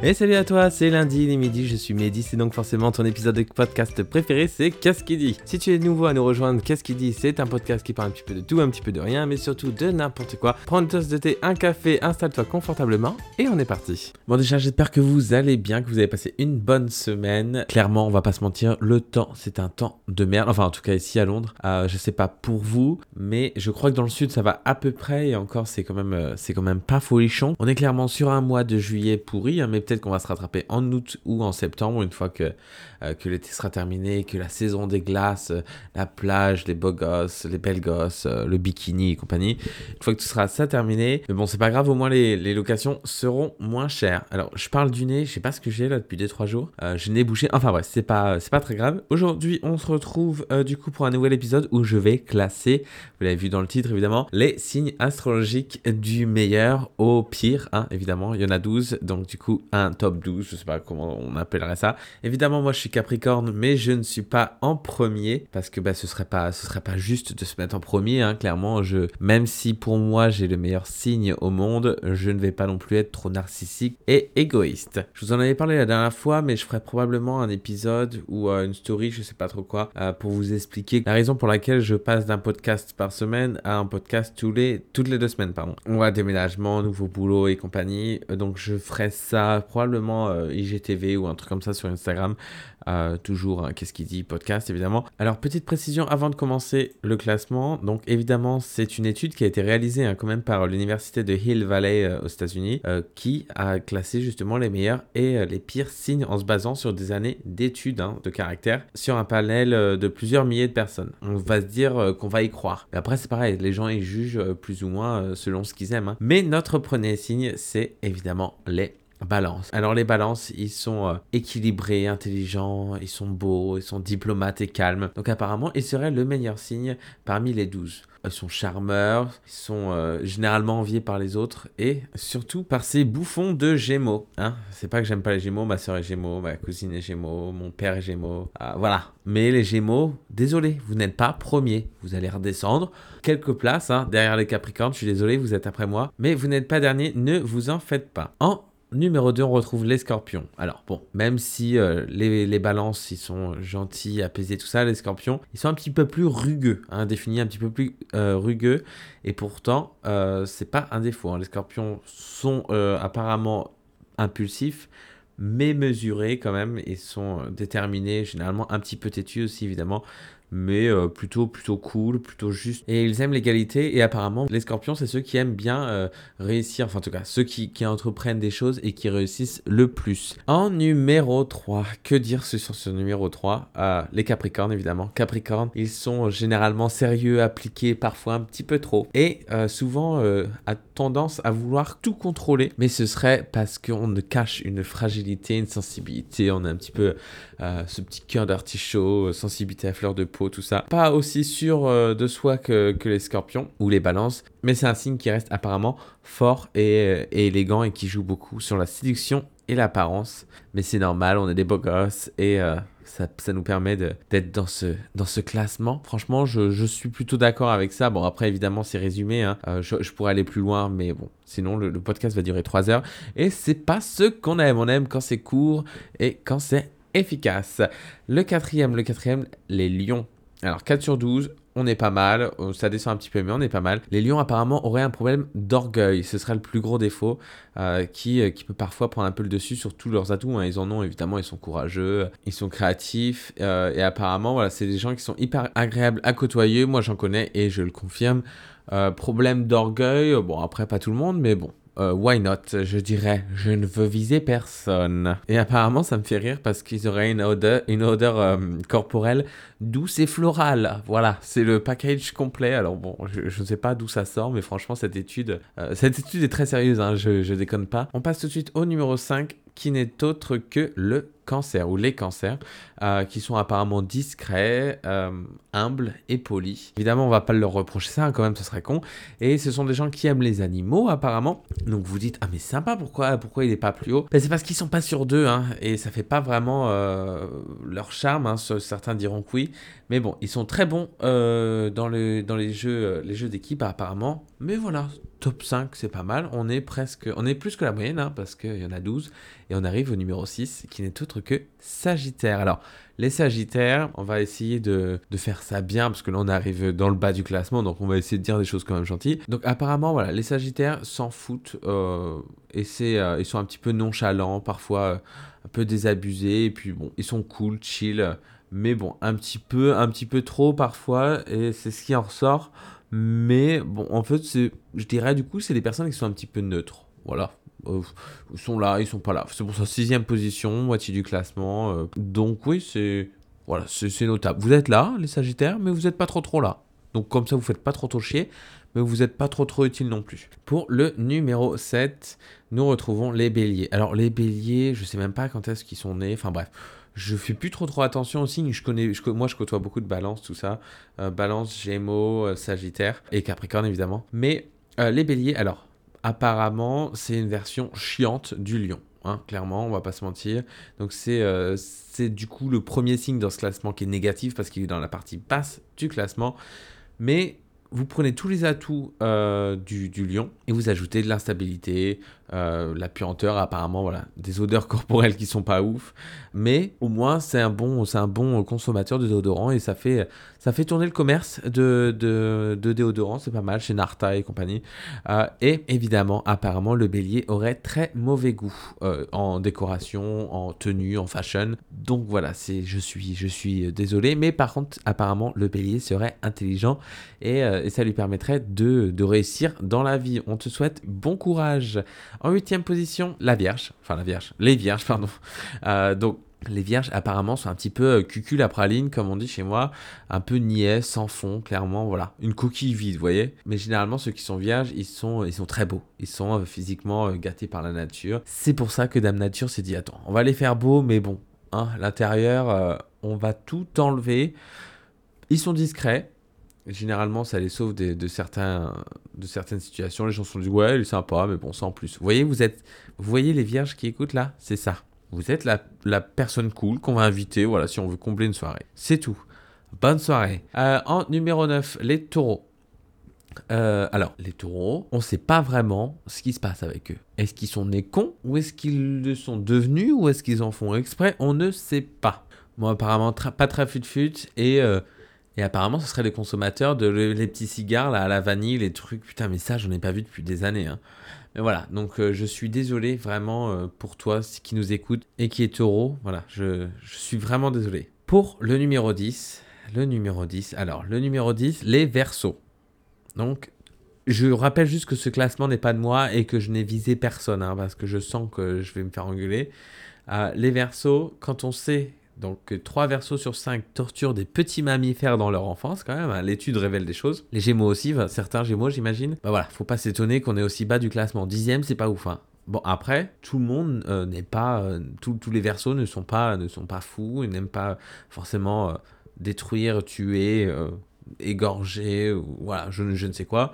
Et salut à toi, c'est lundi, il est midi, je suis Mehdi, c'est donc forcément ton épisode de podcast préféré, c'est Qu'est-ce qui dit? Si tu es nouveau à nous rejoindre, Qu'est-ce qui dit? C'est un podcast qui parle un petit peu de tout, un petit peu de rien, mais surtout de n'importe quoi. Prends une tasse de thé, un café, installe-toi confortablement et on est parti. Bon déjà, j'espère que vous allez bien, que vous avez passé une bonne semaine. Clairement, on va pas se mentir, le temps, c'est un temps de merde. Enfin, en tout cas ici à Londres, euh, je sais pas pour vous, mais je crois que dans le sud, ça va à peu près et encore, c'est quand même, euh, quand même pas folichon. On est clairement sur un mois de juillet pourri, hein, mais qu'on va se rattraper en août ou en septembre, une fois que, euh, que l'été sera terminé, que la saison des glaces, euh, la plage, les beaux gosses, les belles gosses, euh, le bikini et compagnie, une fois que tout sera ça terminé, mais bon, c'est pas grave, au moins les, les, locations seront moins chères. Alors, je parle du nez, je sais pas ce que j'ai là depuis 2-3 jours, je n'ai bouché, enfin bref, c'est pas, c'est pas très grave. Aujourd'hui, on se retrouve du coup pour un nouvel épisode où je vais classer, vous l'avez vu dans le titre évidemment, les signes astrologiques du meilleur au pire, hein, évidemment, il y en a 12, donc du coup, top 12, je sais pas comment on appellerait ça. Évidemment, moi je suis Capricorne, mais je ne suis pas en premier parce que bah, ce serait pas, ce serait pas juste de se mettre en premier. Hein. Clairement, je, même si pour moi j'ai le meilleur signe au monde, je ne vais pas non plus être trop narcissique et égoïste. Je vous en avais parlé la dernière fois, mais je ferai probablement un épisode ou euh, une story, je sais pas trop quoi, euh, pour vous expliquer la raison pour laquelle je passe d'un podcast par semaine à un podcast tous les, toutes les deux semaines, pardon. On voit déménagement, nouveau boulot et compagnie, donc je ferai ça probablement euh, IGTV ou un truc comme ça sur Instagram. Euh, toujours, hein, qu'est-ce qu'il dit Podcast, évidemment. Alors, petite précision avant de commencer le classement. Donc, évidemment, c'est une étude qui a été réalisée hein, quand même par l'université de Hill Valley euh, aux États-Unis, qui a classé justement les meilleurs et les pires signes en se basant sur des années d'études hein, de caractère sur un panel de plusieurs milliers de personnes. On va se dire qu'on va y croire. Mais après, c'est pareil, les gens ils jugent plus ou moins selon ce qu'ils aiment. Mais notre premier signe, c'est évidemment les Balance. Alors les balances, ils sont euh, équilibrés, intelligents, ils sont beaux, ils sont diplomates et calmes. Donc apparemment, ils seraient le meilleur signe parmi les douze. Ils sont charmeurs, ils sont euh, généralement enviés par les autres et surtout par ces bouffons de Gémeaux. Hein c'est pas que j'aime pas les Gémeaux, ma soeur est Gémeaux, ma cousine est Gémeaux, mon père est Gémeaux. Ah, voilà. Mais les Gémeaux, désolé, vous n'êtes pas premier. Vous allez redescendre quelques places hein, derrière les Capricornes. Je suis désolé, vous êtes après moi. Mais vous n'êtes pas dernier, ne vous en faites pas. En Numéro 2, on retrouve les scorpions. Alors bon, même si euh, les, balances, ils sont gentils, apaisés, tout ça, les scorpions, ils sont un petit peu plus rugueux, hein, définis un petit peu plus euh, rugueux. Et pourtant, euh, c'est pas un défaut. Hein. Les scorpions sont apparemment impulsifs, mais mesurés quand même, et sont déterminés, généralement un petit peu têtus aussi évidemment mais euh, plutôt plutôt cool, plutôt juste. Et ils aiment l'égalité et apparemment les scorpions c'est ceux qui aiment bien euh, réussir, enfin en tout cas ceux qui, qui, entreprennent des choses et qui réussissent le plus. En numéro 3, que dire sur ce numéro 3 euh, Les capricornes évidemment. Capricornes, ils sont généralement sérieux, appliqués, parfois un petit peu trop et souvent à tendance à vouloir tout contrôler, mais ce serait parce qu'on ne cache une fragilité, une sensibilité, on a un petit peu euh, ce petit cœur d'artichaut, sensibilité à fleur de peau, tout ça. Pas aussi sûr euh, de soi que, les scorpions ou les balances, mais c'est un signe qui reste apparemment fort et, euh, et élégant et qui joue beaucoup sur la séduction et l'apparence. Mais c'est normal, on est des beaux gosses et ça, ça, nous permet d'être dans ce, dans ce classement. Franchement, je, suis plutôt d'accord avec ça. Bon, après, évidemment, c'est résumé. Hein. Euh, je, je, pourrais aller plus loin, mais bon, sinon, le, le podcast va durer 3 heures. Et c'est pas ce qu'on aime. On aime quand c'est court et quand c'est efficace. Le quatrième, le quatrième, les lions. Alors 4 sur 12, on est pas mal, euh, ça descend un petit peu mais on est pas mal. Les lions apparemment auraient un problème d'orgueil, ce serait le plus gros défaut euh, qui, euh, qui peut parfois prendre un peu le dessus sur tous leurs atouts. Hein. Ils en ont évidemment, ils sont courageux, ils sont créatifs et apparemment voilà, c'est des gens qui sont hyper agréables à côtoyer, moi j'en connais et je le confirme. problème d'orgueil, bon après pas tout le monde mais bon, euh, why not? Je dirais, je ne veux viser personne. Et apparemment, ça me fait rire parce qu'ils auraient une odeur, euh, corporelle douce et florale. Voilà, c'est le package complet. Alors bon, je ne sais pas d'où ça sort, mais franchement, cette étude, euh, cette étude est très sérieuse, hein, je, je déconne pas. On passe tout de suite au numéro 5, qui n'est autre que le cancer ou les cancers, euh, qui sont apparemment discrets, euh, humbles et polis. Évidemment, on va pas leur reprocher ça, hein, quand même, ce serait con. Et ce sont des gens qui aiment les animaux, apparemment. Donc vous dites, ah mais sympa, pourquoi, pourquoi il est pas plus haut? Ben, C'est parce qu'ils sont pas sur d'eux, hein, et ça fait pas vraiment euh, leur charme. Hein, certains diront que oui, mais bon, ils sont très bons dans, les jeux d'équipe, apparemment. Mais voilà, top 5, c'est pas mal. On est presque, on est plus que la moyenne, hein, parce qu'il y en a 12. Et on arrive au numéro 6, qui n'est autre que Sagittaire. Alors, les Sagittaires, on va essayer de, faire ça bien, parce que là, on arrive dans le bas du classement, donc on va essayer de dire des choses quand même gentilles. Donc, apparemment, voilà, les Sagittaires s'en foutent, euh, et c'est, euh, ils sont un petit peu nonchalants, parfois euh, un peu désabusés, et puis bon, ils sont cool, chill, mais bon, un petit peu, un petit peu trop parfois, et c'est ce qui en ressort. Mais bon, en fait, je dirais du coup, c'est des personnes qui sont un petit peu neutres. Voilà. Euh, ils sont là, ils sont pas là. C'est pour sa sixième position, moitié du classement. Euh. donc oui, c'est voilà, notable. Vous êtes là, les Sagittaires, mais vous n'êtes pas trop trop là. Donc comme ça, vous faites pas trop trop chier, mais vous n'êtes pas trop trop utile non plus. Pour le numéro 7, nous retrouvons les Béliers. Alors les Béliers, je sais même pas quand est-ce qu'ils sont nés. Enfin bref, je fais plus trop trop attention aux signes. Je connais, moi, je côtoie beaucoup de balance, tout ça. Euh, balance, Gémeaux, euh, Sagittaire et Capricorne, évidemment. Mais euh, les béliers, alors, apparemment, c'est une version chiante du lion. Hein, clairement, on va pas se mentir. Donc, c'est du coup le premier signe dans ce classement qui est négatif parce qu'il est dans la partie basse du classement. Mais vous prenez tous les atouts du, lion et vous ajoutez de l'instabilité, euh, la puanteur, apparemment, voilà, des odeurs corporelles qui sont pas ouf, mais au moins c'est un bon, c'est un bon consommateur de déodorant et ça fait, ça fait tourner le commerce de, de, déodorant, c'est pas mal chez Narta et compagnie. Euh, et évidemment, apparemment, le bélier aurait très mauvais goût euh, en décoration, en tenue, en fashion. Donc voilà, c'est, je suis, je suis désolé, mais par contre, apparemment, le bélier serait intelligent et, et ça lui permettrait de, de réussir dans la vie. On te souhaite bon courage. En huitième position, la Vierge. Enfin, la Vierge. Les Vierges, pardon. Euh, donc, les vierges apparemment sont un petit peu euh, cucul à praline comme on dit chez moi, un peu niais, sans fond, clairement, voilà, une coquille vide, vous voyez. Mais généralement ceux qui sont vierges, ils sont, ils sont très beaux, ils sont euh, physiquement gâtés par la nature. C'est pour ça que Dame Nature s'est dit attends, on va les faire beaux, mais bon, hein, l'intérieur, on va tout enlever. Ils sont discrets, généralement, ça les sauve de, certains, de certaines situations. Les gens sont du ouais, il est sympa, mais bon, sans plus. Vous voyez, vous êtes, vous voyez les vierges qui écoutent là? C'est ça. Vous êtes la, la personne cool qu'on va inviter, voilà, si on veut combler une soirée. C'est tout. Bonne soirée. Euh, en numéro 9, les taureaux. Euh, alors, les taureaux, on ne sait pas vraiment ce qui se passe avec eux. Est-ce qu'ils sont nés cons ou est-ce qu'ils le sont devenus ou est-ce qu'ils en font exprès? On ne sait pas. Moi, apparemment, pas très fut-fut et euh, et apparemment, ce serait les consommateurs de les petits cigares là, à la vanille, les trucs. Putain, mais ça, j'en ai pas vu depuis des années. Hein. Mais voilà, donc euh, je suis désolé vraiment euh, pour toi qui nous écoute et qui est taureau. Voilà, je, suis vraiment désolé. Pour le numéro 10, le numéro 10, alors le numéro 10, les versos. Donc, je rappelle juste que ce classement n'est pas de moi et que je n'ai visé personne, hein, parce que je sens que je vais me faire engueuler. Euh, les versos, quand on sait donc 3 versos sur 5 torturent des petits mammifères dans leur enfance quand même. Hein. L'étude révèle des choses. Les Gémeaux aussi, certains Gémeaux j'imagine. Bah voilà, faut pas s'étonner qu'on est aussi bas du classement. Dixième, c'est pas ouf. Hein. Bon après, tout le monde euh, n'est pas, euh, tous les versos ne sont pas, ne sont pas fous, ils n'aiment pas forcément euh, détruire, tuer, égorger, voilà, je, je, ne sais quoi.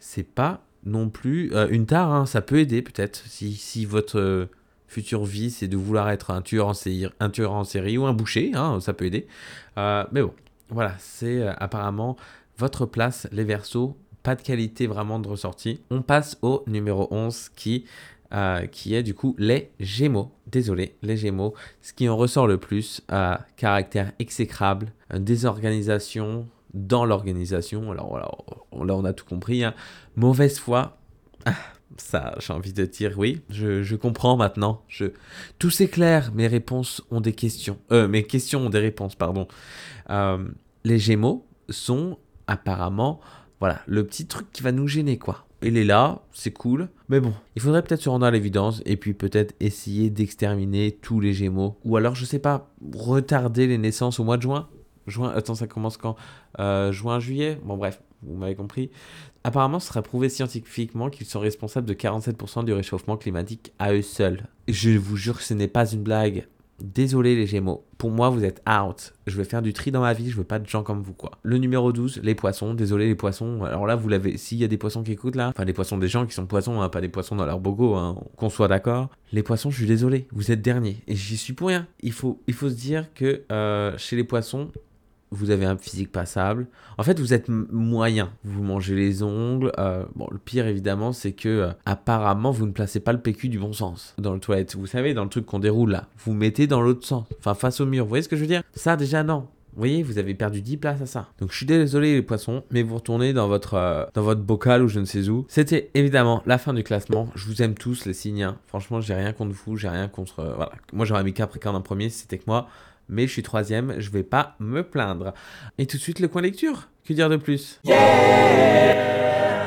C'est pas non plus une tare. Hein. Ça peut aider peut-être si, si votre future vie, c'est de vouloir être un tueur en série, un tueur en série ou un boucher, hein, ça peut aider. Euh, mais bon, voilà, c'est euh, apparemment votre place, les versos, pas de qualité vraiment de ressortie. On passe au numéro 11 qui, euh, qui est du coup les Gémeaux. Désolé, les Gémeaux. Ce qui en ressort le plus, caractère exécrable, désorganisation dans l'organisation. Alors là on a tout compris. Hein. Mauvaise foi. Ça, j'ai envie de dire oui, je, comprends maintenant. Je... Tout s'éclaire, mes réponses ont des questions. Euh, mes questions ont des réponses, pardon. Euh, les Gémeaux sont apparemment, voilà, le petit truc qui va nous gêner, quoi. Il est là, c'est cool, mais bon, il faudrait peut-être se rendre à l'évidence et puis peut-être essayer d'exterminer tous les Gémeaux. Ou alors, je sais pas, retarder les naissances au mois de juin. Juin, attends, ça commence quand? Euh, Juin, juillet? Bon, bref, vous m'avez compris. Apparemment, ce serait prouvé scientifiquement qu'ils sont responsables de 47% du réchauffement climatique à eux seuls. Je vous jure que ce n'est pas une blague. Désolé les Gémeaux, pour moi vous êtes out. Je vais faire du tri dans ma vie, je veux pas de gens comme vous quoi. Le numéro 12, les poissons. Désolé les poissons. Alors là vous l'avez, s'il y a des poissons qui écoutent là, enfin des poissons des gens qui sont poissons, hein, pas des poissons dans leur bogo, hein, qu'on soit d'accord. Les poissons, je suis désolé, vous êtes dernier et j'y suis pour rien. Il faut, il faut se dire que euh, chez les poissons, vous avez un physique passable. En fait, vous êtes moyen. Vous mangez les ongles. Euh, bon, le pire évidemment, c'est que euh, apparemment, vous ne placez pas le PQ du bon sens dans le toilette. Vous savez, dans le truc qu'on déroule là, vous mettez dans l'autre sens, enfin face au mur. Vous voyez ce que je veux dire? Ça déjà non. Vous voyez, vous avez perdu 10 places à ça. Donc je suis désolé les poissons, mais vous retournez dans votre, euh, dans votre bocal ou je ne sais où. C'était évidemment la fin du classement. Je vous aime tous les signes. Franchement, j'ai rien contre vous, j'ai rien contre... voilà. Moi j'aurais mis Capricorne en premier si c'était que moi mais je suis troisième, je vais pas me plaindre. Et tout de suite le coin lecture, que dire de plus?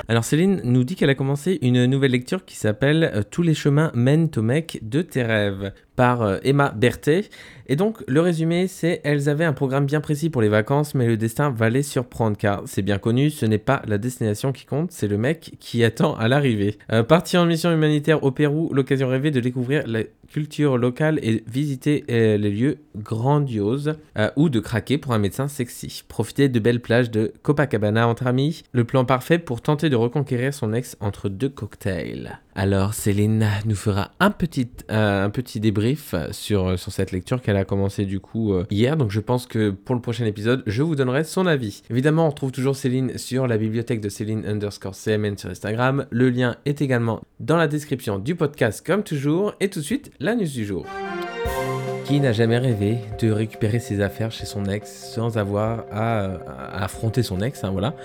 Alors Céline nous dit qu'elle a commencé une nouvelle lecture qui s'appelle euh, Tous les chemins mènent au mec de tes rêves par euh, Emma Berthet. Et donc le résumé c'est elles avaient un programme bien précis pour les vacances mais le destin va les surprendre car c'est bien connu, ce n'est pas la destination qui compte, c'est le mec qui attend à l'arrivée. Euh, parti en mission humanitaire au Pérou, l'occasion rêvée de découvrir la culture locale et visiter les lieux grandioses ou de craquer pour un médecin sexy. Profiter de belles plages de Copacabana entre amis, le plan parfait pour tenter de reconquérir son ex entre deux cocktails. Alors Céline nous fera un petit, euh, un petit débrief sur, cette lecture qu'elle a commencé du coup euh, hier. Donc je pense que pour le prochain épisode, je vous donnerai son avis. Évidemment, on retrouve toujours Céline sur la bibliothèque de Céline underscore CMN sur Instagram. Le lien est également dans la description du podcast comme toujours. Et tout de suite, la news du jour. Qui n'a jamais rêvé de récupérer ses affaires chez son ex sans avoir à, affronter son ex, hein, voilà.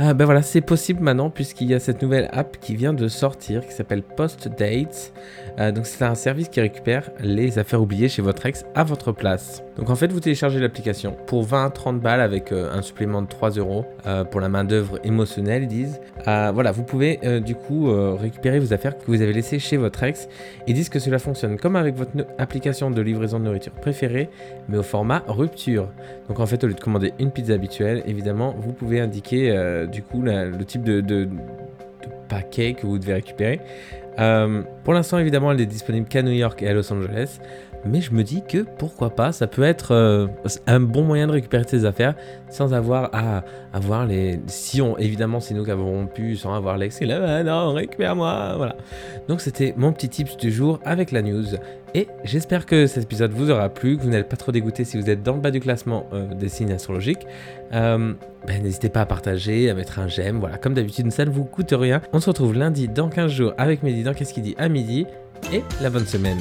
Ah, ben voilà, c'est possible maintenant puisqu'il y a cette nouvelle app qui vient de sortir qui s'appelle Post Dates. Euh, donc c'est un service qui récupère les affaires oubliées chez votre ex à votre place. Donc en fait, vous téléchargez l'application pour 20-30 balles avec euh, un supplément de 3 euros euh, pour la main d'œuvre émotionnelle, ils disent. voilà, vous pouvez du coup récupérer vos affaires que vous avez laissées chez votre ex. Ils disent que cela fonctionne comme avec votre application de livraison de nourriture préférée, mais au format rupture. Donc en fait, au lieu de commander une pizza habituelle, évidemment, vous pouvez indiquer du coup le type de, paquet que vous devez récupérer. Euh, pour l'instant, évidemment, elle est disponible qu'à New York et à Los Angeles. Mais je me dis que pourquoi pas, ça peut être euh, un bon moyen de récupérer ses affaires sans avoir à avoir les. Si on, évidemment, c'est nous qui avons pu sans avoir l'ex, là, ah non, récupère-moi, voilà. Donc c'était mon petit tips du jour avec la news. Et j'espère que cet épisode vous aura plu, que vous n'êtes pas trop dégoûté si vous êtes dans le bas du classement euh, des signes astrologiques. Euh, ben, n'hésitez pas à partager, à mettre un j'aime, voilà, comme d'habitude, ça ne vous coûte rien. On se retrouve lundi dans 15 jours avec Mehdi dans Qu'est-ce qu'il dit à midi. Et la bonne semaine.